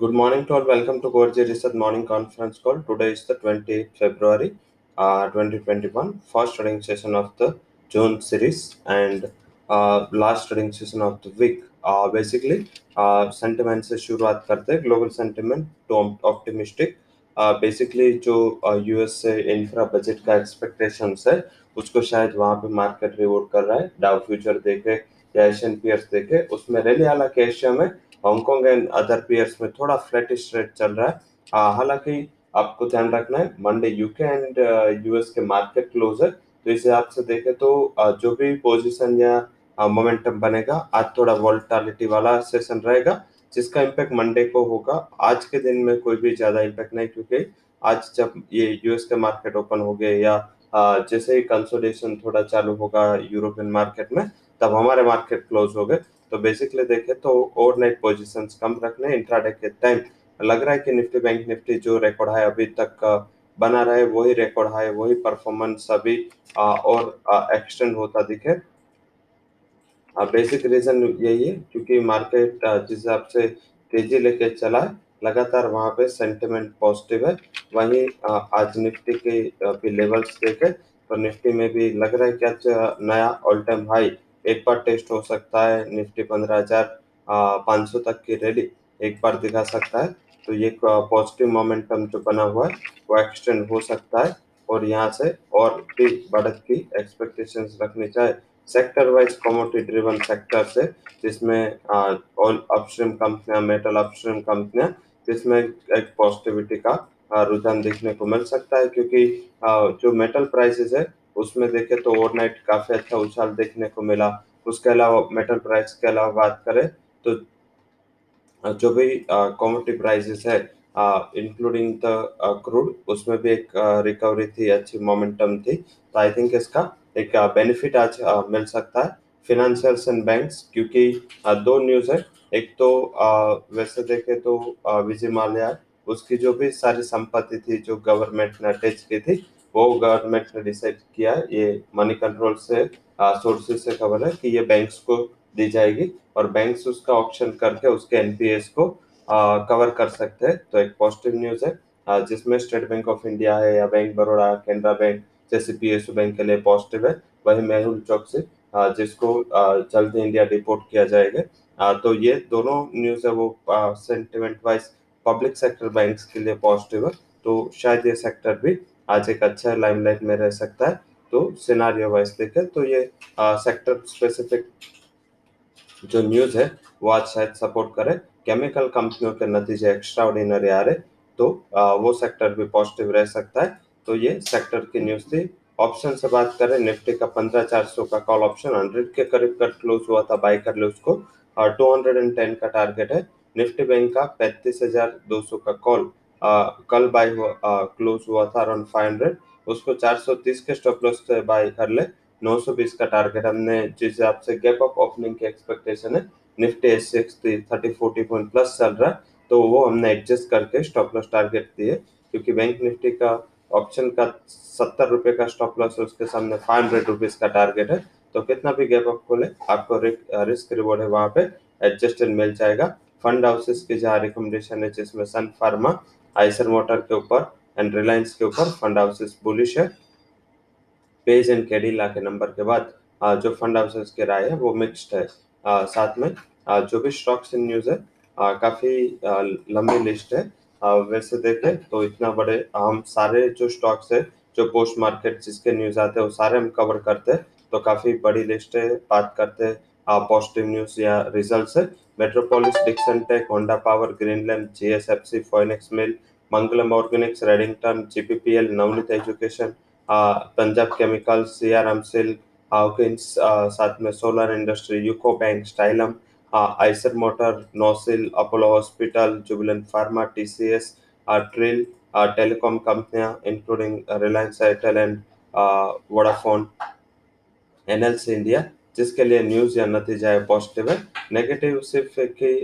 Good morning to all. Welcome to Gorge Research Morning Conference Call. Today is the 28th February uh, 2021, first trading session of the June series and uh, last trading session of the week. Uh, basically, uh, sentiment से शुरुआत करते हैं global sentiment optimistic basically जो US uh, से infra budget का expectations है उसको शायद वहाँ पे मार्केट रिवॉर्ड कर रहा है डाउ फ्यूचर देखे या एशियन पियर्स देखे उसमें रैली हालाँकि एशिया में हांगकांग एंड अदर पेयर्स में थोड़ा फ्लैटिश रेट चल रहा है। हालाँकि आपको ध्यान रखना है मंडे यूके एंड यूएस के मार्केट क्लोज है। तो इस हिसाब से देखें तो जो भी पोजीशन या मोमेंटम बनेगा, आज थोड़ा वोल्टालिटी वाला सेशन रहेगा, जिसका इम्पैक्ट मंडे को होगा। आज के दिन में कोई भी ज़्यादा इम्पैक्ट नहीं, क्योंकि आज जब ये यूएस के मार्केट ओपन हो गए या जैसे ही कंसोलिडेशन थोड़ा चालू होगा यूरोपियन मार्केट में, तब हमारे मार्केट क्लोज हो गए। तो बेसिकली देखे तो ओवरनाइट पोजीशंस कम रखने इंट्राडे के टाइम लग रहा है कि निफ्टी बैंक, निफ्टी जो रिकॉर्ड है अभी तक बना रहे वही रिकॉर्ड है वही परफॉर्मेंस अभी और एक्सटेंड होता दिखे। बेसिक रीजन यही है, क्योंकि मार्केट जिस हिसाब से तेज़ी लेके चला है, लगातार वहाँ पे सेंटिमेंट पॉजिटिव है। वहीं आज निफ्टी के भी लेवल्स देखे तो निफ्टी में भी लग रहा है कि आज नया ऑल टाइम हाई एक बार टेस्ट हो सकता है, निफ्टी पंद्रह हज़ार पाँच सौ तक की रैली एक बार दिखा सकता है। तो ये पॉजिटिव मोमेंटम जो बना हुआ है, वो एक्सटेंड हो सकता है। और यहाँ से और भी बढ़त की एक्सपेक्टेशंस रखनी चाहिए। Sector wise commodity driven sector से, जिसमें ऑल अपस्ट्रीम कंपनियाँ मेटल अपस्ट्रीम कंपनियाँ जिसमें एक पॉजिटिविटी का रुझान देखने को मिल सकता है। क्योंकि जो मेटल प्राइसेस है उसमें देखे तो ओवरनाइट काफ़ी अच्छा उछाल देखने को मिला। उसके अलावा मेटल प्राइस के अलावा बात करें तो जो भी कॉमोडिटी प्राइसेस है इंक्लूडिंग द क्रूड उसमें भी एक रिकवरी थी, अच्छी मोमेंटम थी। तो आई थिंक इसका एक बेनिफिट आज मिल सकता है फिनेंशियल्स एंड बैंक्स क्योंकि दो न्यूज़ है। एक तो वैसे देखे तो विजय माल्या उसकी जो भी सारी संपत्ति थी, जो गवर्नमेंट ने अटैच की थी वो गवर्नमेंट ने डिसाइड किया ये मनी कंट्रोल से सोर्सेज से खबर है कि ये बैंक्स को दी जाएगी और बैंक्स उसका ऑप्शन करके उसके एनपीएस को कवर कर सकते हैं। तो एक पॉजिटिव न्यूज़ है जिसमें स्टेट बैंक ऑफ़ इंडिया है या बैंक बड़ोड़ा केनरा बैंक जैसे पीएसयू बैंक के लिए पॉजिटिव है, वही मेहुल चौक से जिसको जल्द इंडिया डिपोर्ट किया जाएगा। तो ये दोनों न्यूज़ है, वो sentiment wise public sector banks के लिए पॉजिटिव है तो शायद ये सेक्टर भी आज एक अच्छा लाइमलाइट में रह सकता है तो सिनारियो वाइज देखें तो ये सेक्टर स्पेसिफिक जो न्यूज़ है वो आज शायद सपोर्ट करे। केमिकल कंपनियों के नतीजे एक्स्ट्रा ऑर्डिनरी आ रहे तो आ, वो सेक्टर भी पॉजिटिव रह सकता है। तो ये सेक्टर की न्यूज़ थी। ऑप्शन से बात करें निफ्टी का पंद्रह चार सौ का कॉल ऑप्शन हंड्रेड के करीब कट क्लोज हुआ था बाई कर ले उसको टू हंड्रेड एंड टेन का टारगेट है। निफ्टी बैंक का पैंतीस हज़ार दो सौ का कॉल कल हुआ क्लोज हुआ था अराउंड 500 उसको 430 के स्टॉप लॉस से बाय कर ले। 920 का टारगेट हमने, जिस हिसाब से गैप अप ओपनिंग की एक्सपेक्टेशन है Nifty S six thirty forty point plus चल रहा है। तो वो हमने एडजस्ट करके स्टॉप लॉस टारगेट दिए, क्योंकि बैंक निफ्टी का ऑप्शन का सत्तर रुपए का स्टॉप लॉस है, उसके सामने फाइव हंड्रेड रुपीज़ का टारगेट है। तो कितना भी गैप अप खोले, आपको रिस्क रिवॉर्ड है वहाँ पे एडजस्टेड मिल जाएगा। फंड हाउसेस की जहाँ रिकमेंडेशन है, जिसमें सन फार्मा आइसर मोटर के ऊपर एंड रिलायंस के ऊपर फंड हाउसेस बुलिश है। पेज एंड कैडिला के नंबर के बाद जो फंड हाउसेस के राय है, वो मिक्स्ड है। साथ में जो भी स्टॉक्स इन न्यूज़ है काफ़ी लंबी लिस्ट है। वैसे देखें तो इतना बड़े, हम सारे जो स्टॉक्स है, जो पोस्ट मार्केट जिसके न्यूज़ आते हैं, वो सारे हम कवर करते हैं। तो काफ़ी बड़ी लिस्ट है, बात करते हैं पॉजिटिव न्यूज़ या रिज़ल्ट है। Metropolis Dixon tech Honda power Greenland GSFC फोइनेक्स मिल Mangalam organics Redington GPPL Navneet education Punjab chemical CRM silk Hawkins साथ में solar industry UCO bank Stylam Eicher motor Nocil Apollo hospital Jubilant pharma TCS ट्रिल telecom कंपनियाँ including Reliance Airtel and Vodafone NLC India जिसके लिए news या नतीजा है positive है negative सिर्फ़ ही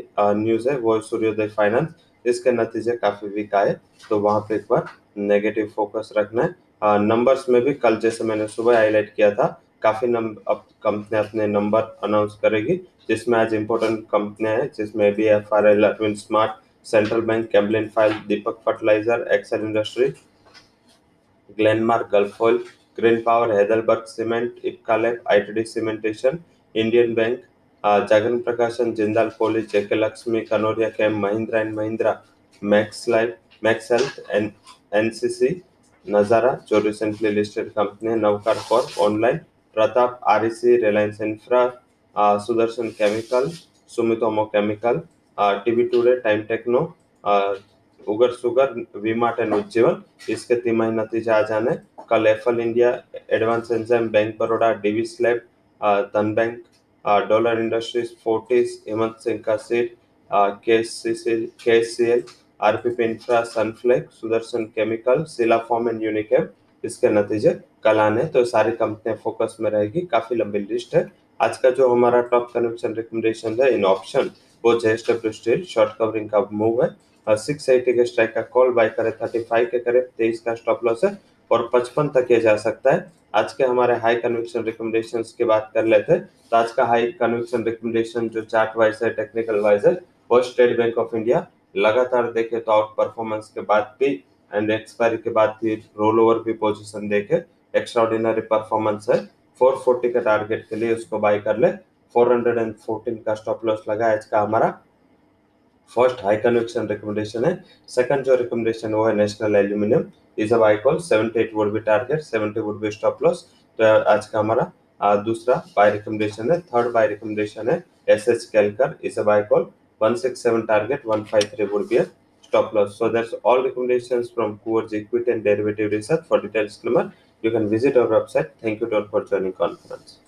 न्यूज़ है वो सूर्योदय फाइनेंस इसके नतीजे काफ़ी वीक आए तो वहाँ पे एक बार नेगेटिव फोकस रखना है। नंबर्स में भी कल जैसे मैंने सुबह हाईलाइट किया था काफ़ी अब कंपनियाँ अपने नंबर अनाउंस करेगी जिसमें आज इम्पोर्टेंट कंपनियाँ हैं जिसमें B F R L Arvind smart Central Bank, Camlin File, Deepak Fertilizer, Excel Industry, Glenmark, Gulf Oil, green power Heidelberg cement इक्का I T D cementation Indian bank Jagan Prakashan Jindal poly JK Lakshmi Kanoria chem Mahindra and Mahindra Max live Max health and NCC Nazara जो recently listed company है Navkar corp online Pratap R Reliance infra Sudarshan chemical Sumitomo chemical TV today time techno Ugar sugar V Mart and Ujjivan इसके तिमाही नतीजा आ जाने कल FL India, advance enzyme bank, Baroda DV slab Dhan bank dollar industries Fortis Hemant Singh का CEAT K C L RPP infra Sunflag Sudarshan chemical, सिला form and Unichem, इसके नतीजे कल आने। तो सारी कंपनियाँ फोकस में रहेगी, काफ़ी लंबी लिस्ट है। आज का जो हमारा टॉप कन्वेक्शन रिकमेंडेशन है, इन ऑप्शन वो जेएसडब्ल्यू स्टील शॉर्ट कवरिंग का मूव है। सिक्स एटी के स्ट्राइक का कॉल बाय करे थर्टी फाइव के करीब तेईस का स्टॉप लॉस है और पचपन तक ये जा सकता है। आज के हमारे हाई कन्विक्शन रिकमेंडेशन की बात कर लेते हैं। तो आज का हाई कन्विक्शन रिकमेंडेशन जो चार्ट वाइज है टेक्निकल वाइज है, वो स्टेट बैंक ऑफ़ इंडिया लगातार देखे तो आउट परफॉर्मेंस के बाद भी एंड एक्सपायरी के बाद भी रोल ओवर भी पोजीशन देखे। एक्स्ट्राऑर्डिनरी परफॉर्मेंस है। 440 का टारगेट के लिए उसको बाय कर ले। 414 का स्टॉप लॉस लगा है इसका हमारा। फ़र्स्ट हाई कन्विक्शन रिकमेंडेशन है सेकंड जो रिकमेंडेशन वो है national aluminium is a buy call 78 would be target 70 would be stop loss तो आज का हमारा आ, दूसरा बाय रिकमेंडेशन है थर्ड बाय रिकमेंडेशन है S H Kelkar is a buy call 167 target 153 would be a stop loss so that's all recommendations from Coors equity and derivative research for details you can visit our website thank you all for joining conference